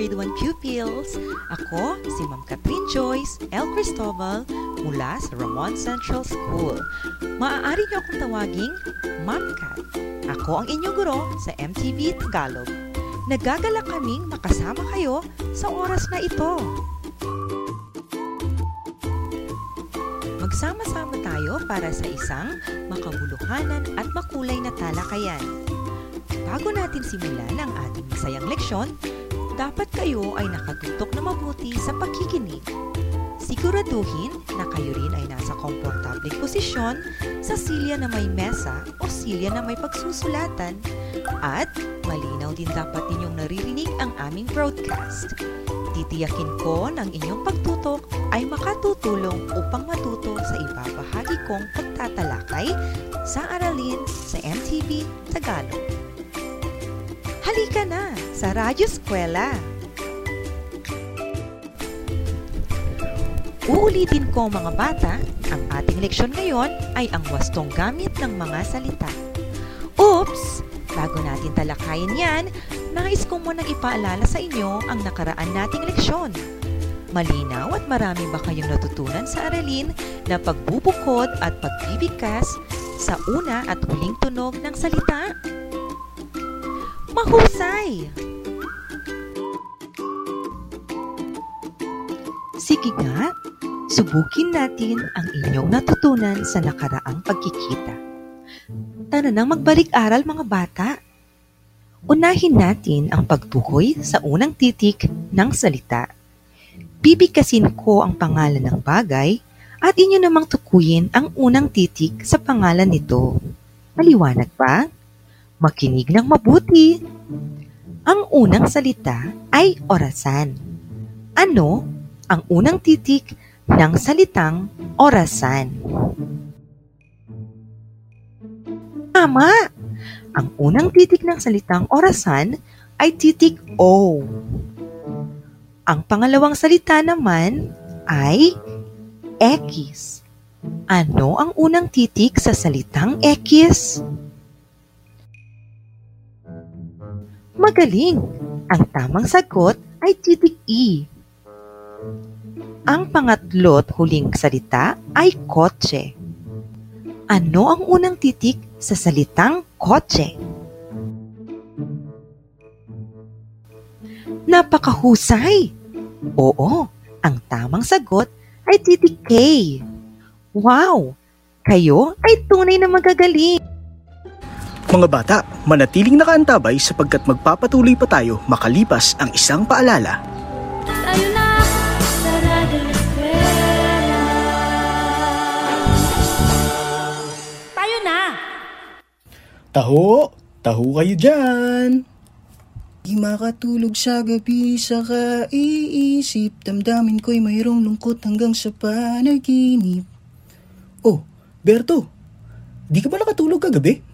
grade 1 pupils! Ako si Ma'am Catherine Joyce L. Cristobal mula sa Ramon Central School. Maaari niyo akong tawaging Ma'am Cat. Ako ang inyong guro sa MTV Tagalog. Nagagalak kaming makasama kayo sa oras na ito. Magsama-sama tayo para sa isang makabuluhanan at makulay na talakayan. Bago natin simulan ang ating masayang leksyon, dapat kayo ay nakatutok na mabuti sa pakikinig. Siguraduhin na kayo rin ay nasa komportabling posisyon sa silya na may mesa o silya na may pagsusulatan at malinaw din dapat ninyong naririnig ang aming broadcast. Titiyakin ko ng inyong pagtutok ay makatutulong upang matuto sa ibabahagi kong pagtatalakay sa aralin sa MTV Tagalog. Halika na sa Radyo Eskwela! Uulitin ko mga bata, ang ating leksyon ngayon ay ang wastong gamit ng mga salita. Oops! Bago natin talakayin yan, nais ko munang ipaalala sa inyo ang nakaraan nating leksyon. Malinaw at marami ba kayong natutunan sa aralin na pagbubukod at pagbibigkas sa una at huling tunog ng salita? Mahusay! Sige nga, subukin natin ang inyong natutunan sa nakaraang pagkikita. Tara nang magbalik-aral mga bata. Unahin natin ang pagtukoy sa unang titik ng salita. Bibigkasin ko ang pangalan ng bagay at inyo namang tukuyin ang unang titik sa pangalan nito. Maliwanag ba? Makinig ng mabuti. Ang unang salita ay orasan. Ano ang unang titik ng salitang orasan? Tama! Ang unang titik ng salitang orasan ay titik O. Ang pangalawang salita naman ay X. Ano ang unang titik sa salitang X? Magaling! Ang tamang sagot ay titik E. Ang pangatlo't huling salita ay kotse. Ano ang unang titik sa salitang kotse? Napakahusay! Oo, ang tamang sagot ay titik K. Wow! Kayo ay tunay na magagaling! Mga bata, manatiling nakaantabay sapagkat magpapatuloy pa tayo makalipas ang isang paalala. Tayo na sa Radyo Eskwela. Tayo na! Taho! Taho kayo dyan! Di makatulog sa gabi sa kaiisip Damdamin ko'y mayroong lungkot hanggang sa panaginip Oh, Berto, di ka ba nakatulog kagabi?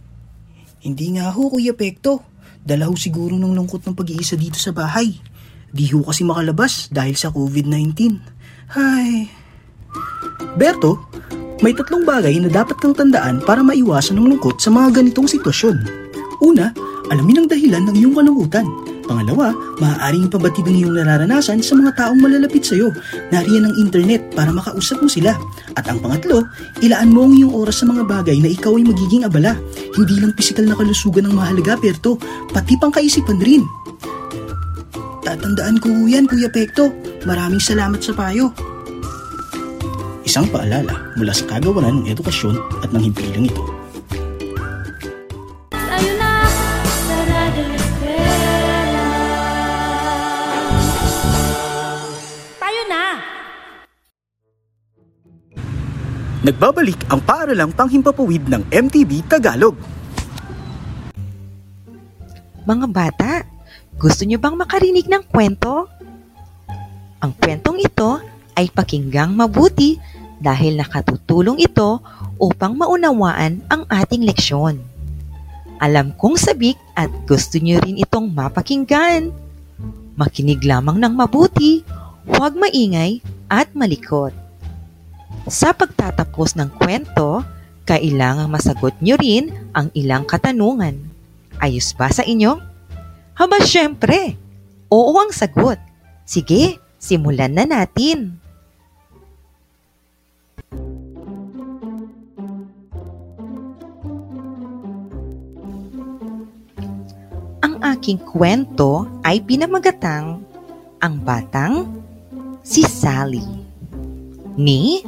Hindi nga ho, Kuya Pekto. Dala ho siguro ng lungkot ng pag-iisa dito sa bahay. Di ho kasi makalabas dahil sa COVID-19. Hay. Berto, may tatlong bagay na dapat kang tandaan para maiwasan ng lungkot sa mga ganitong sitwasyon. Una, alamin ang dahilan ng iyong kalungkutan. Pangalawa, maaaring pabatid ang iyong nararanasan sa mga taong malalapit sa iyo. Nariyan ang internet para makausap mo sila. At ang pangatlo, ilaan mo ang iyong oras sa mga bagay na ikaw ay magiging abala. Hindi lang pisikal na kalusugan ang mahalaga, Perto, pati pang kaisipan rin. Tatandaan ko yan, Kuya Pekto. Maraming salamat sa payo. Isang paalala mula sa kagawaran ng edukasyon at ng himpilang ito. Nagbabalik ang paaralang panghimpapawid ng MTV Tagalog. Mga bata, gusto niyo bang makarinig ng kwento? Ang kwentong ito ay pakinggang mabuti dahil nakatutulong ito upang maunawaan ang ating leksyon. Alam kong sabik at gusto niyo rin itong mapakinggan. Makinig lamang ng mabuti, huwag maingay at malikot. Sa pagtatapos ng kwento, kailangang masagot niyo rin ang ilang katanungan. Ayos ba sa inyo? Haba syempre, oo ang sagot. Sige, simulan na natin. Ang aking kwento ay pinamagatang Ang Batang si Sally ni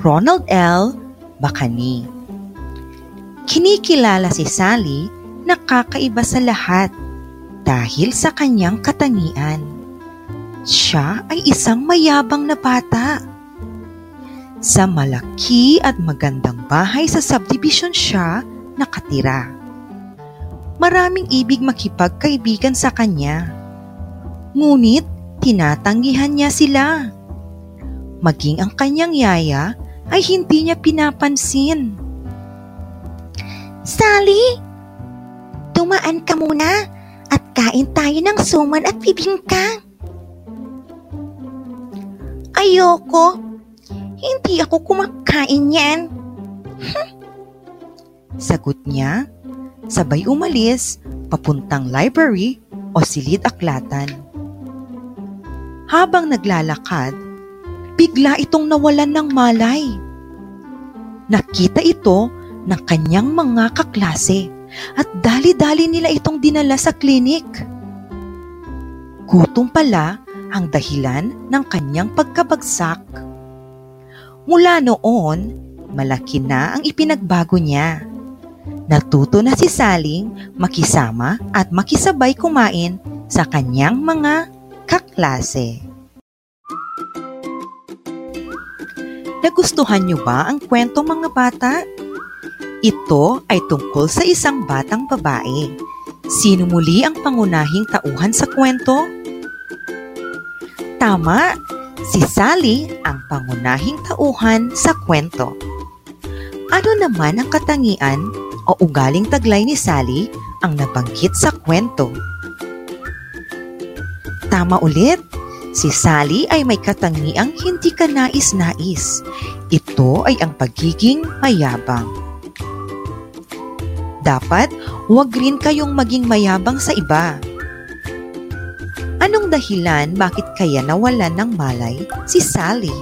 Ronald L. Bacani. Kinikilala si Sally na kakaiba sa lahat dahil sa kanyang katangian. Siya ay isang mayabang na bata. Sa malaki at magandang bahay sa subdivision siya nakatira. Maraming ibig makipagkaibigan sa kanya. Ngunit tinatanggihan niya sila. Maging ang kanyang yaya ay hindi niya pinapansin. Sally, tumaan ka muna at kain tayo ng suman at bibingka. Ayoko. Hindi ako kumakain yan. Sagot niya, sabay umalis papuntang library o silid aklatan. Habang naglalakad, bigla itong nawalan ng malay. Nakita ito ng kanyang mga kaklase at dali-dali nila itong dinala sa klinik. Gutom pala ang dahilan ng kanyang pagkabagsak. Mula noon, malaki na ang ipinagbago niya. Natuto na si Saling makisama at makisabay kumain sa kanyang mga kaklase. Nagustuhan niyo ba ang kwento mga bata? Ito ay tungkol sa isang batang babae. Sino muli ang pangunahing tauhan sa kwento? Tama, si Sally ang pangunahing tauhan sa kwento. Ano naman ang katangian o ugaling taglay ni Sally ang nabanggit sa kwento? Tama ulit, si Sally ay may katangiang hindi ka nais-nais. Ito ay ang pagiging mayabang. Dapat huwag rin kayong maging mayabang sa iba. Anong dahilan bakit kaya nawalan ng malay si Sally?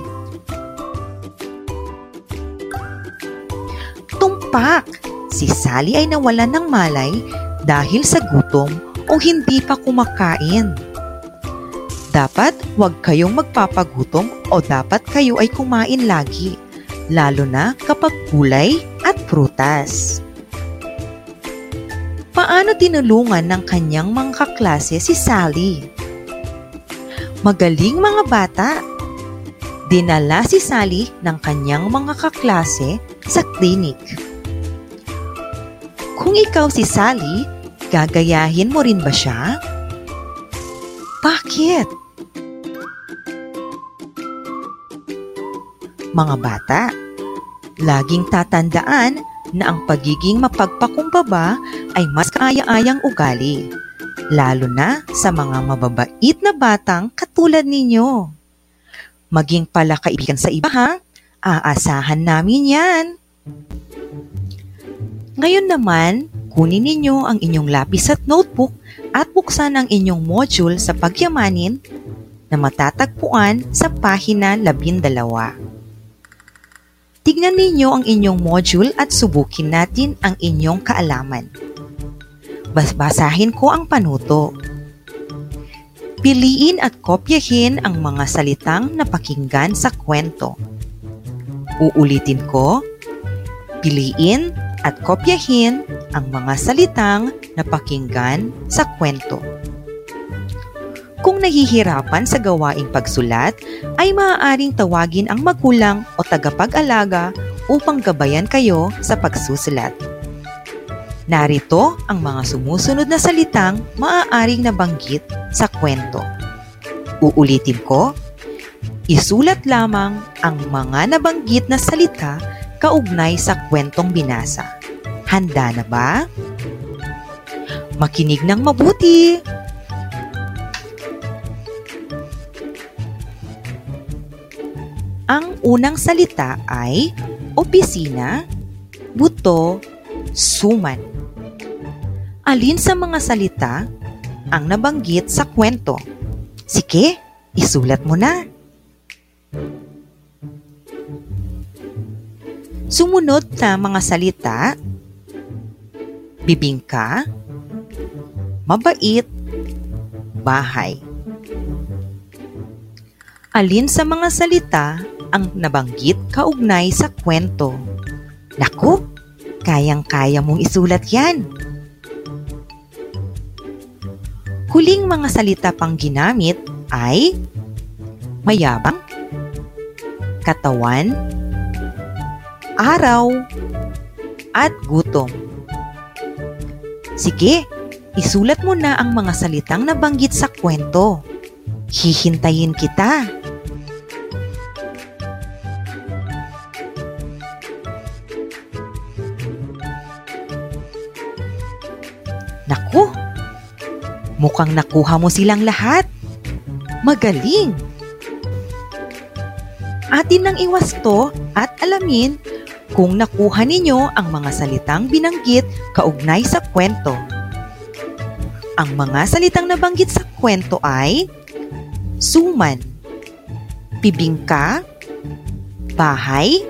Tumpak! Si Sally ay nawalan ng malay dahil sa gutom o hindi pa kumakain. Dapat huwag kayong magpapagutom o dapat kayo ay kumain lagi, lalo na kapag gulay at prutas. Paano tinulungan ng kanyang mga kaklase si Sally? Magaling mga bata! Dinala si Sally ng kanyang mga kaklase sa klinik. Kung ikaw si Sally, gagayahin mo rin ba siya? Bakit? Mga bata, laging tatandaan na ang pagiging mapagpakumbaba ay mas kaaya-ayang ugali, lalo na sa mga mababait na batang katulad ninyo. Maging pala kaibigan sa iba ha, aasahan namin yan. Ngayon naman, kunin ninyo ang inyong lapis at notebook at buksan ang inyong module sa pagyamanin na matatagpuan sa pahina 12. Tignan ninyo ang inyong module at subukin natin ang inyong kaalaman. Basbasahin ko ang panuto. Piliin at kopyahin ang mga salitang napakinggan sa kwento. Uulitin ko, piliin at kopyahin ang mga salitang napakinggan sa kwento. Kung nahihirapan sa gawaing pagsulat, ay maaaring tawagin ang magulang o tagapag-alaga upang gabayan kayo sa pagsusulat. Narito ang mga sumusunod na salitang maaaring nabanggit sa kwento. Uulitin ko, isulat lamang ang mga nabanggit na salita kaugnay sa kwentong binasa. Handa na ba? Makinig ng mabuti! Ang unang salita ay opisina, buto, suman. Alin sa mga salita ang nabanggit sa kwento? Sige, isulat mo na. Sumunod na mga salita, bibingka, mabait, bahay. Alin sa mga salita ang nabanggit kaugnay sa kwento? Naku, kayang-kaya mong isulat yan. Huling mga salita pang ginamit ay mayabang, katawan, araw, at gutom. Sige, isulat mo na ang mga salitang nabanggit sa kwento. Hihintayin kita. Mukhang nakuha mo silang lahat. Magaling! Atin nang iwasto at alamin kung nakuha ninyo ang mga salitang binanggit kaugnay sa kwento. Ang mga salitang nabanggit sa kwento ay suman, bibingka, bahay,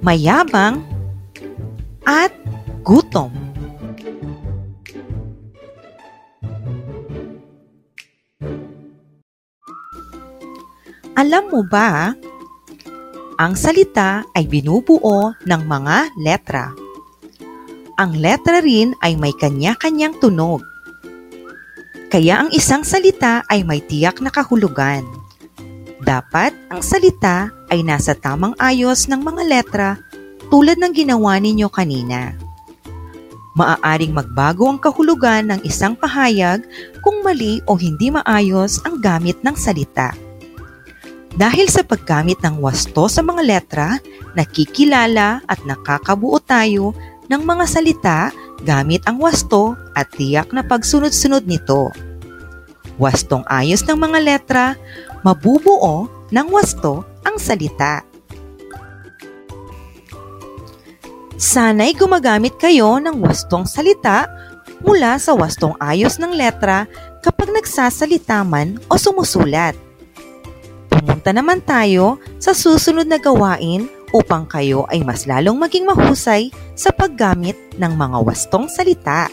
mayabang, at gutom. Alam mo ba, ang salita ay binubuo ng mga letra. Ang letra rin ay may kanya-kanyang tunog. Kaya ang isang salita ay may tiyak na kahulugan. Dapat ang salita ay nasa tamang ayos ng mga letra tulad ng ginawa ninyo kanina. Maaaring magbago ang kahulugan ng isang pahayag kung mali o hindi maayos ang gamit ng salita. Dahil sa paggamit ng wasto sa mga letra, nakikilala at nakakabuo tayo ng mga salita gamit ang wasto at tiyak na pagsunod-sunod nito. Wastong ayos ng mga letra, mabubuo ng wasto ang salita. Sana'y gumagamit kayo ng wastong salita mula sa wastong ayos ng letra kapag nagsasalita man o sumusulat. Pumunta naman tayo sa susunod na gawain upang kayo ay mas lalong maging mahusay sa paggamit ng mga wastong salita.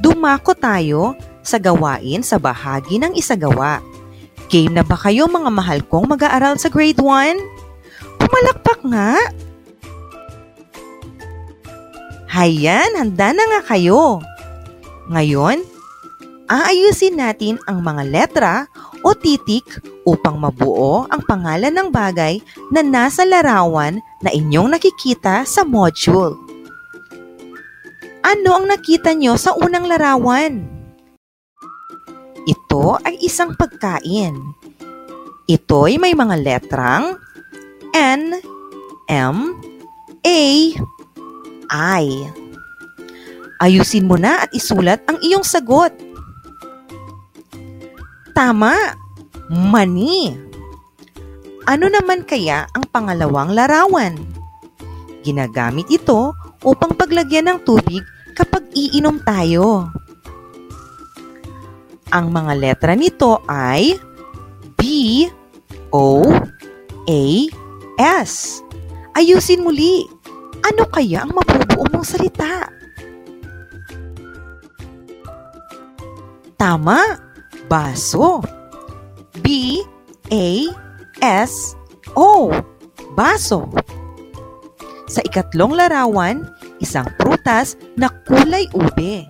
Dumako tayo sa gawain sa bahagi ng isagawa. Game na ba kayo mga mahal kong mag-aaral sa grade 1? Pumalakpak nga! Hayan, handa na nga kayo. Ngayon, aayusin natin ang mga letra o titik upang mabuo ang pangalan ng bagay na nasa larawan na inyong nakikita sa module. Ano ang nakita nyo sa unang larawan? Ito ay isang pagkain. Ito'y may mga letrang N, M, A, I. Ayusin mo na at isulat ang iyong sagot. Tama, mani. Ano naman kaya ang pangalawang larawan? Ginagamit ito upang paglagyan ng tubig kapag iinom tayo. Ang mga letra nito ay B, O, A, S. Ayusin muli. Ano kaya ang mabubuo mong salita? Tama, baso. B, A, S, O. Baso. Sa ikatlong larawan, isang prutas na kulay ube.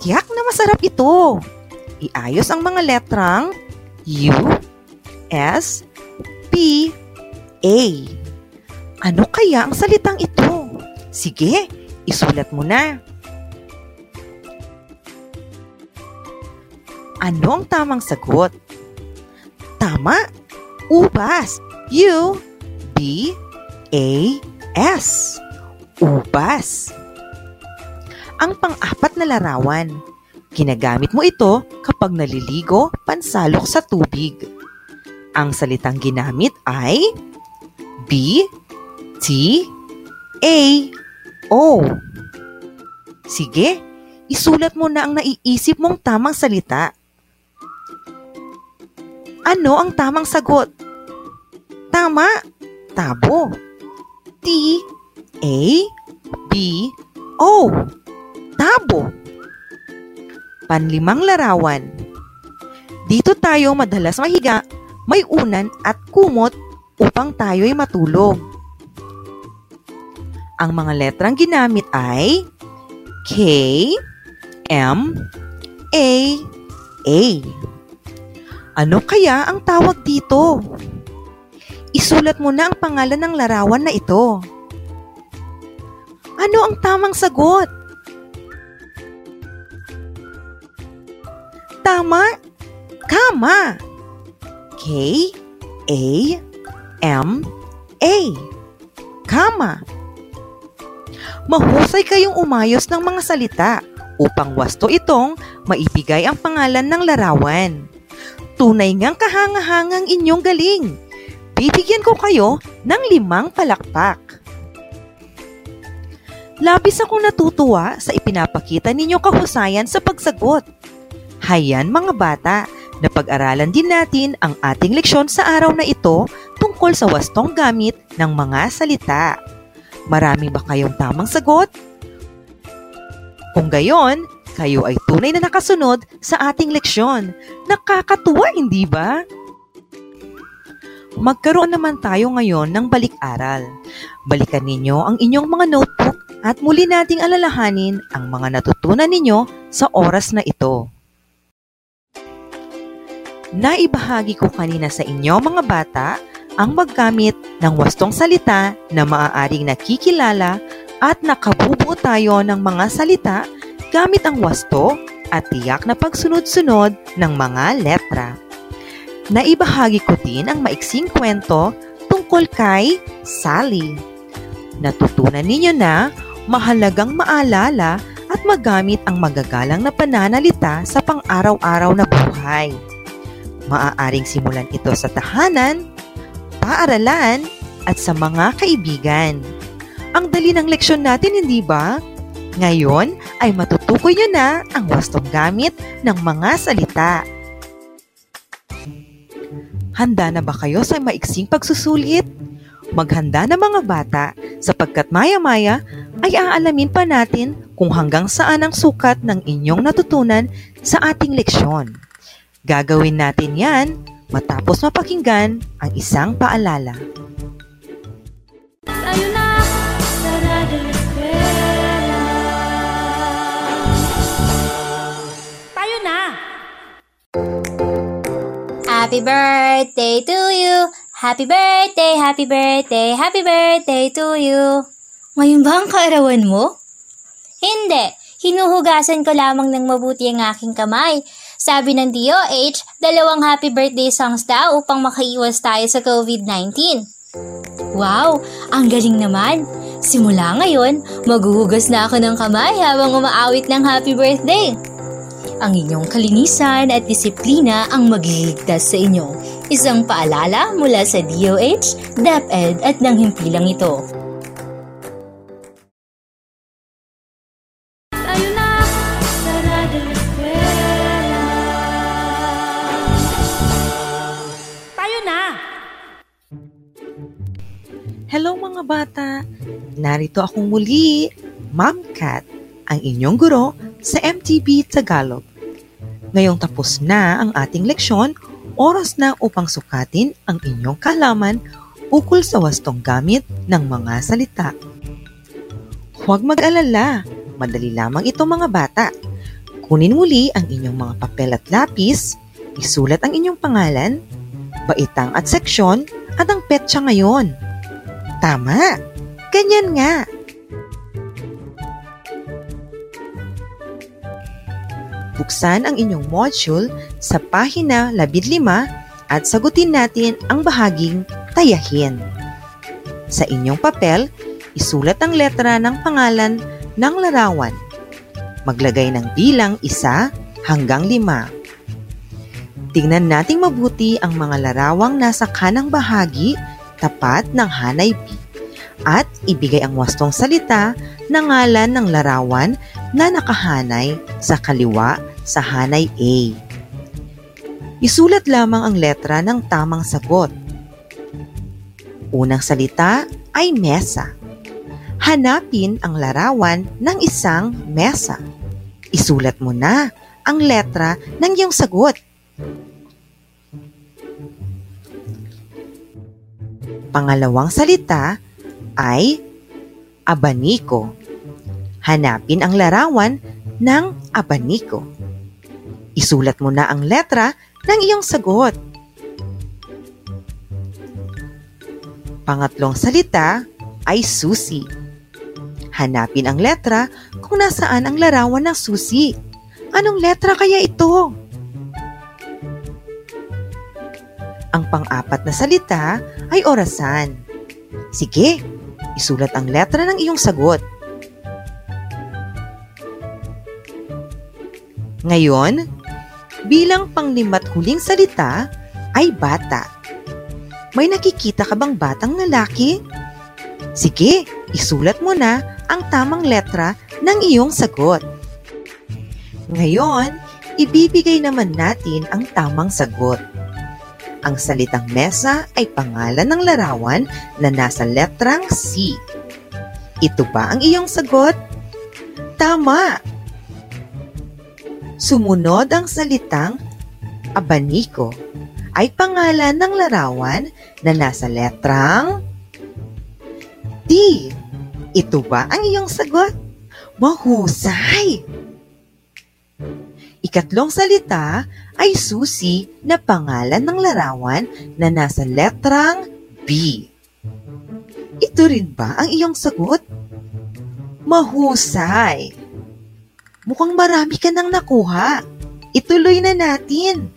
Tiyak na masarap ito. Iayos ang mga letrang U, S, P, A. Ano kaya ang salitang ito? Sige, isulat mo na. Ano ang tamang sagot? Tama! Ubas! U, B, A, S. Ubas. Ang pang-apat na larawan. Ginagamit mo ito kapag naliligo pansalok sa tubig. Ang salitang ginamit ay B, T, A, O. Sige, isulat mo na ang naiisip mong tamang salita. Ano ang tamang sagot? Tama, tabo. T, A, B, O. Tabo. Panlimang larawan. Dito tayo madalas mahiga, may unan at kumot upang tayo'y matulog. Ang mga letrang ginamit ay K, M, A, A. Ano kaya ang tawag dito? Isulat mo na ang pangalan ng larawan na ito. Ano ang tamang sagot? Tama. Kama. K, A, M, A. Kama. Mahusay kayong umayos ng mga salita upang wasto itong maibigay ang pangalan ng larawan. Tunay ngang kahangahangang inyong galing. Bibigyan ko kayo ng limang palakpak. Labis akong natutuwa sa ipinapakita ninyong kahusayan sa pagsagot. Hayan mga bata, napag-aralan din natin ang ating leksyon sa araw na ito tungkol sa wastong gamit ng mga salita. Marami ba kayong tamang sagot? Kung gayon, kayo ay tunay na nakasunod sa ating leksyon. Nakakatuwa, hindi ba? Magkaroon naman tayo ngayon ng balik-aral. Balikan ninyo ang inyong mga notebook at muli nating alalahanin ang mga natutunan ninyo sa oras na ito. Naibahagi ko kanina sa inyo mga bata ang maggamit ng wastong salita na maaaring nakikilala at nakabubuo tayo ng mga salita gamit ang wasto at tiyak na pagsunod-sunod ng mga letra. Naibahagi ko din ang maiksing kwento tungkol kay Sally. Natutunan ninyo na mahalagang maalala at magamit ang magagalang na pananalita sa pang-araw-araw na buhay. Maaaring simulan ito sa tahanan, paaralan, at sa mga kaibigan. Ang dali ng leksyon natin, hindi ba? Ngayon ay matutukoy nyo na ang wastong gamit ng mga salita. Handa na ba kayo sa maiksing pagsusulit? Maghanda na mga bata sapagkat maya-maya ay aalamin pa natin kung hanggang saan ang sukat ng inyong natutunan sa ating leksyon. Gagawin natin yan matapos mapakinggan ang isang paalala. Happy birthday to you! Happy birthday, happy birthday, happy birthday to you! Ngayon ba ang kaarawan mo? Hindi. Hinuhugasan ko lamang ng mabuti ang aking kamay. Sabi ng DOH, dalawang happy birthday songs daw upang makaiwas tayo sa COVID-19. Wow! Ang galing naman! Simula ngayon, maghuhugas na ako ng kamay habang umaawit ng happy birthday. Ang inyong kalinisan at disiplina ang magliligtas sa inyo. Isang paalala mula sa DOH, DepEd at ng himpilang ito. Tayo na sa Radyo Eskwela. Tayo na! Hello mga bata! Narito akong muli, Ma'am Kat, ang inyong guro sa MTB Tagalog. Ngayong tapos na ang ating leksyon, oras na upang sukatin ang inyong kaalaman ukol sa wastong gamit ng mga salita. Huwag mag-alala, madali lamang ito mga bata. Kunin muli ang inyong mga papel at lapis, isulat ang inyong pangalan, baitang at seksyon, at ang petsa ngayon. Tama! Ganyan nga. Buksan ang inyong module sa pahina 15 at sagutin natin ang bahaging tayahin. Sa inyong papel, isulat ang letra ng pangalan ng larawan. Maglagay ng bilang isa hanggang lima. Tingnan nating mabuti ang mga larawang nasa kanang bahagi tapat ng hanay B at ibigay ang wastong salita na ngalan ng larawan na nakahanay sa kaliwa sa hanay A. Isulat lamang ang letra ng tamang sagot. Unang salita ay mesa. Hanapin ang larawan ng isang mesa. Isulat mo na ang letra ng iyong sagot. Pangalawang salita ay abaniko. Hanapin ang larawan ng abaniko. Isulat mo na ang letra ng iyong sagot. Pangatlong salita ay susi. Hanapin ang letra kung nasaan ang larawan ng susi. Anong letra kaya ito? Ang pang-apat na salita ay orasan. Sige, isulat ang letra ng iyong sagot. Ngayon, bilang panglimat huling salita ay bata. May nakikita ka bang batang lalaki? Sige, isulat mo na ang tamang letra ng iyong sagot. Ngayon, ibibigay naman natin ang tamang sagot. Ang salitang mesa ay pangalan ng larawan na nasa letrang C. Ito ba ang iyong sagot? Tama! Sumunod ang salitang abaniko ay pangalan ng larawan na nasa letrang D. Ito ba ang iyong sagot? Mahusay! Ikatlong salita ay susi na pangalan ng larawan na nasa letrang B. Ito rin ba ang iyong sagot? Mahusay! Mukhang marami ka nang nakuha. Ituloy na natin.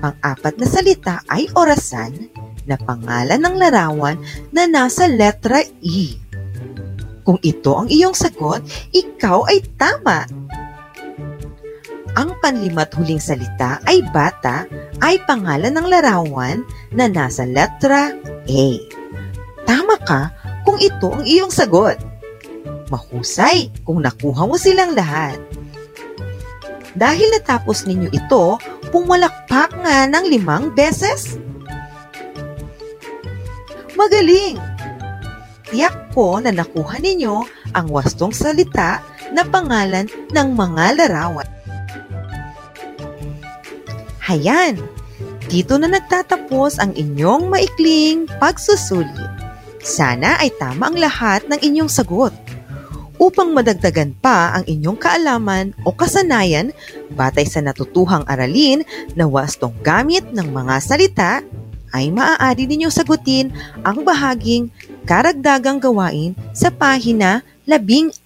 Pang-apat na salita ay orasan na pangalan ng larawan na nasa letra E. Kung ito ang iyong sagot, ikaw ay tama. Ang panlimat huling salita ay bata ay pangalan ng larawan na nasa letra A. Tama ka kung ito ang iyong sagot. Mahusay kung nakuha mo silang lahat. Dahil natapos ninyo ito, pumalakpak nga ng limang beses. Magaling! Tiyak ko na nakuha ninyo ang wastong salita na pangalan ng mga larawan. Hayan, dito na nagtatapos ang inyong maikling pagsusulit. Sana ay tama ang lahat ng inyong sagot. Upang madagdagan pa ang inyong kaalaman o kasanayan batay sa natutuhang aralin na wastong gamit ng mga salita, ay maaari ninyong sagutin ang bahaging karagdagang gawain sa pahina 16.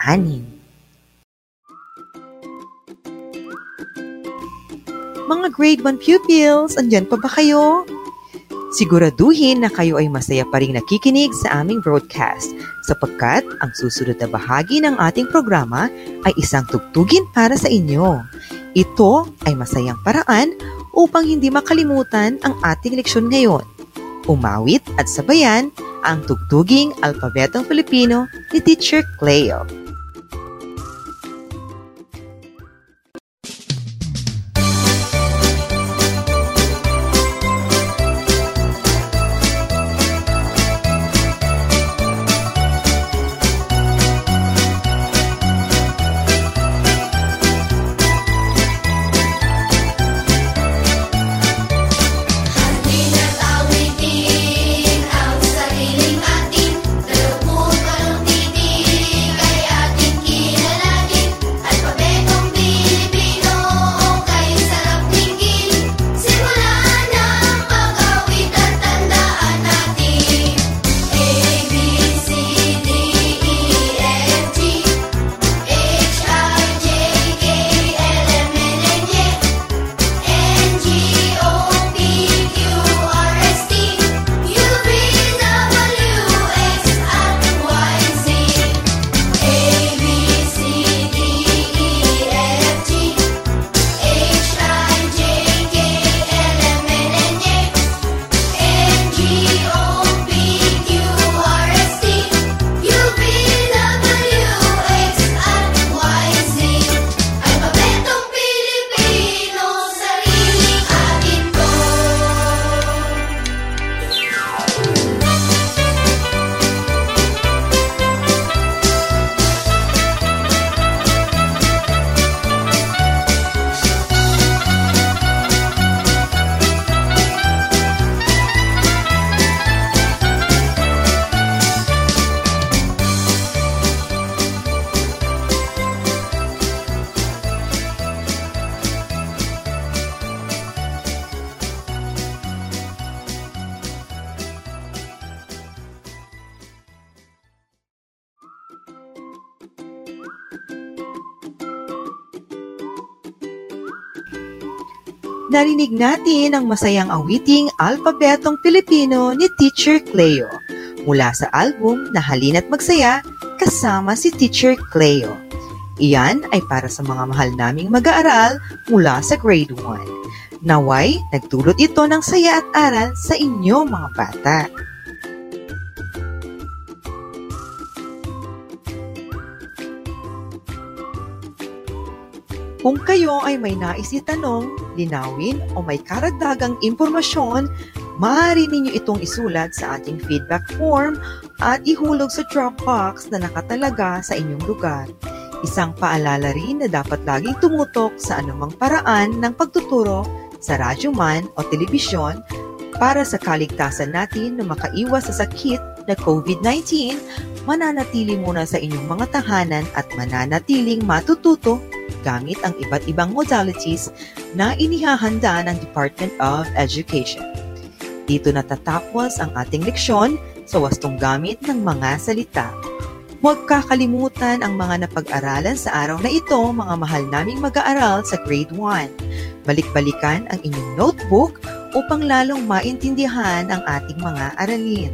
Mga grade 1 pupils, andyan pa ba kayo? Siguraduhin na kayo ay masaya pa rin nakikinig sa aming broadcast sapagkat ang susunod na bahagi ng ating programa ay isang tugtugin para sa inyo. Ito ay masayang paraan upang hindi makalimutan ang ating leksyon ngayon. Umawit at sabayan ang tugtuging alpabetong Filipino ni Teacher Cleo. Narinig natin ang masayang awiting alpabetong Pilipino ni Teacher Cleo mula sa album na Halina't Magsaya kasama si Teacher Cleo. Iyan ay para sa mga mahal naming mag-aaral mula sa grade 1. Naway, nagdulot ito ng saya at aral sa inyo mga bata. Kung kayo ay may nais itanong, linawin o may karagdagang impormasyon, maaari ninyo itong isulat sa ating feedback form at ihulog sa Dropbox na nakatalaga sa inyong lugar. Isang paalala rin na dapat laging tumutok sa anumang paraan ng pagtuturo sa radyo man o telebisyon para sa kaligtasan natin na makaiwas sa sakit na COVID-19, mananatili muna sa inyong mga tahanan at mananatiling matututo gamit ang iba't ibang modalities na inihahanda ng Department of Education. Dito natatapos ang ating leksyon sa wastong gamit ng mga salita. Huwag kakalimutan ang mga napag-aralan sa araw na ito, mga mahal naming mag-aaral sa grade 1. Balik-balikan ang inyong notebook upang lalong maintindihan ang ating mga aralin.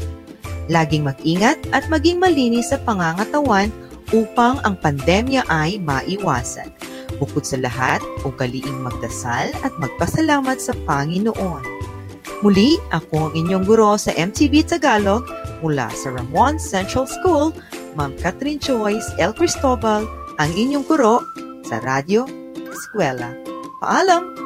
Laging mag-ingat at maging malinis sa pangangatawan upang ang pandemya ay maiwasan. Bukod sa lahat, ugaliing magdasal at magpasalamat sa Panginoon. Muli, ako ang inyong guro sa MTV Tagalog mula sa Ramon Central School, Ma'am Catherine Joyce L. Cristobal, ang inyong guro sa Radyo Eskwela. Paalam!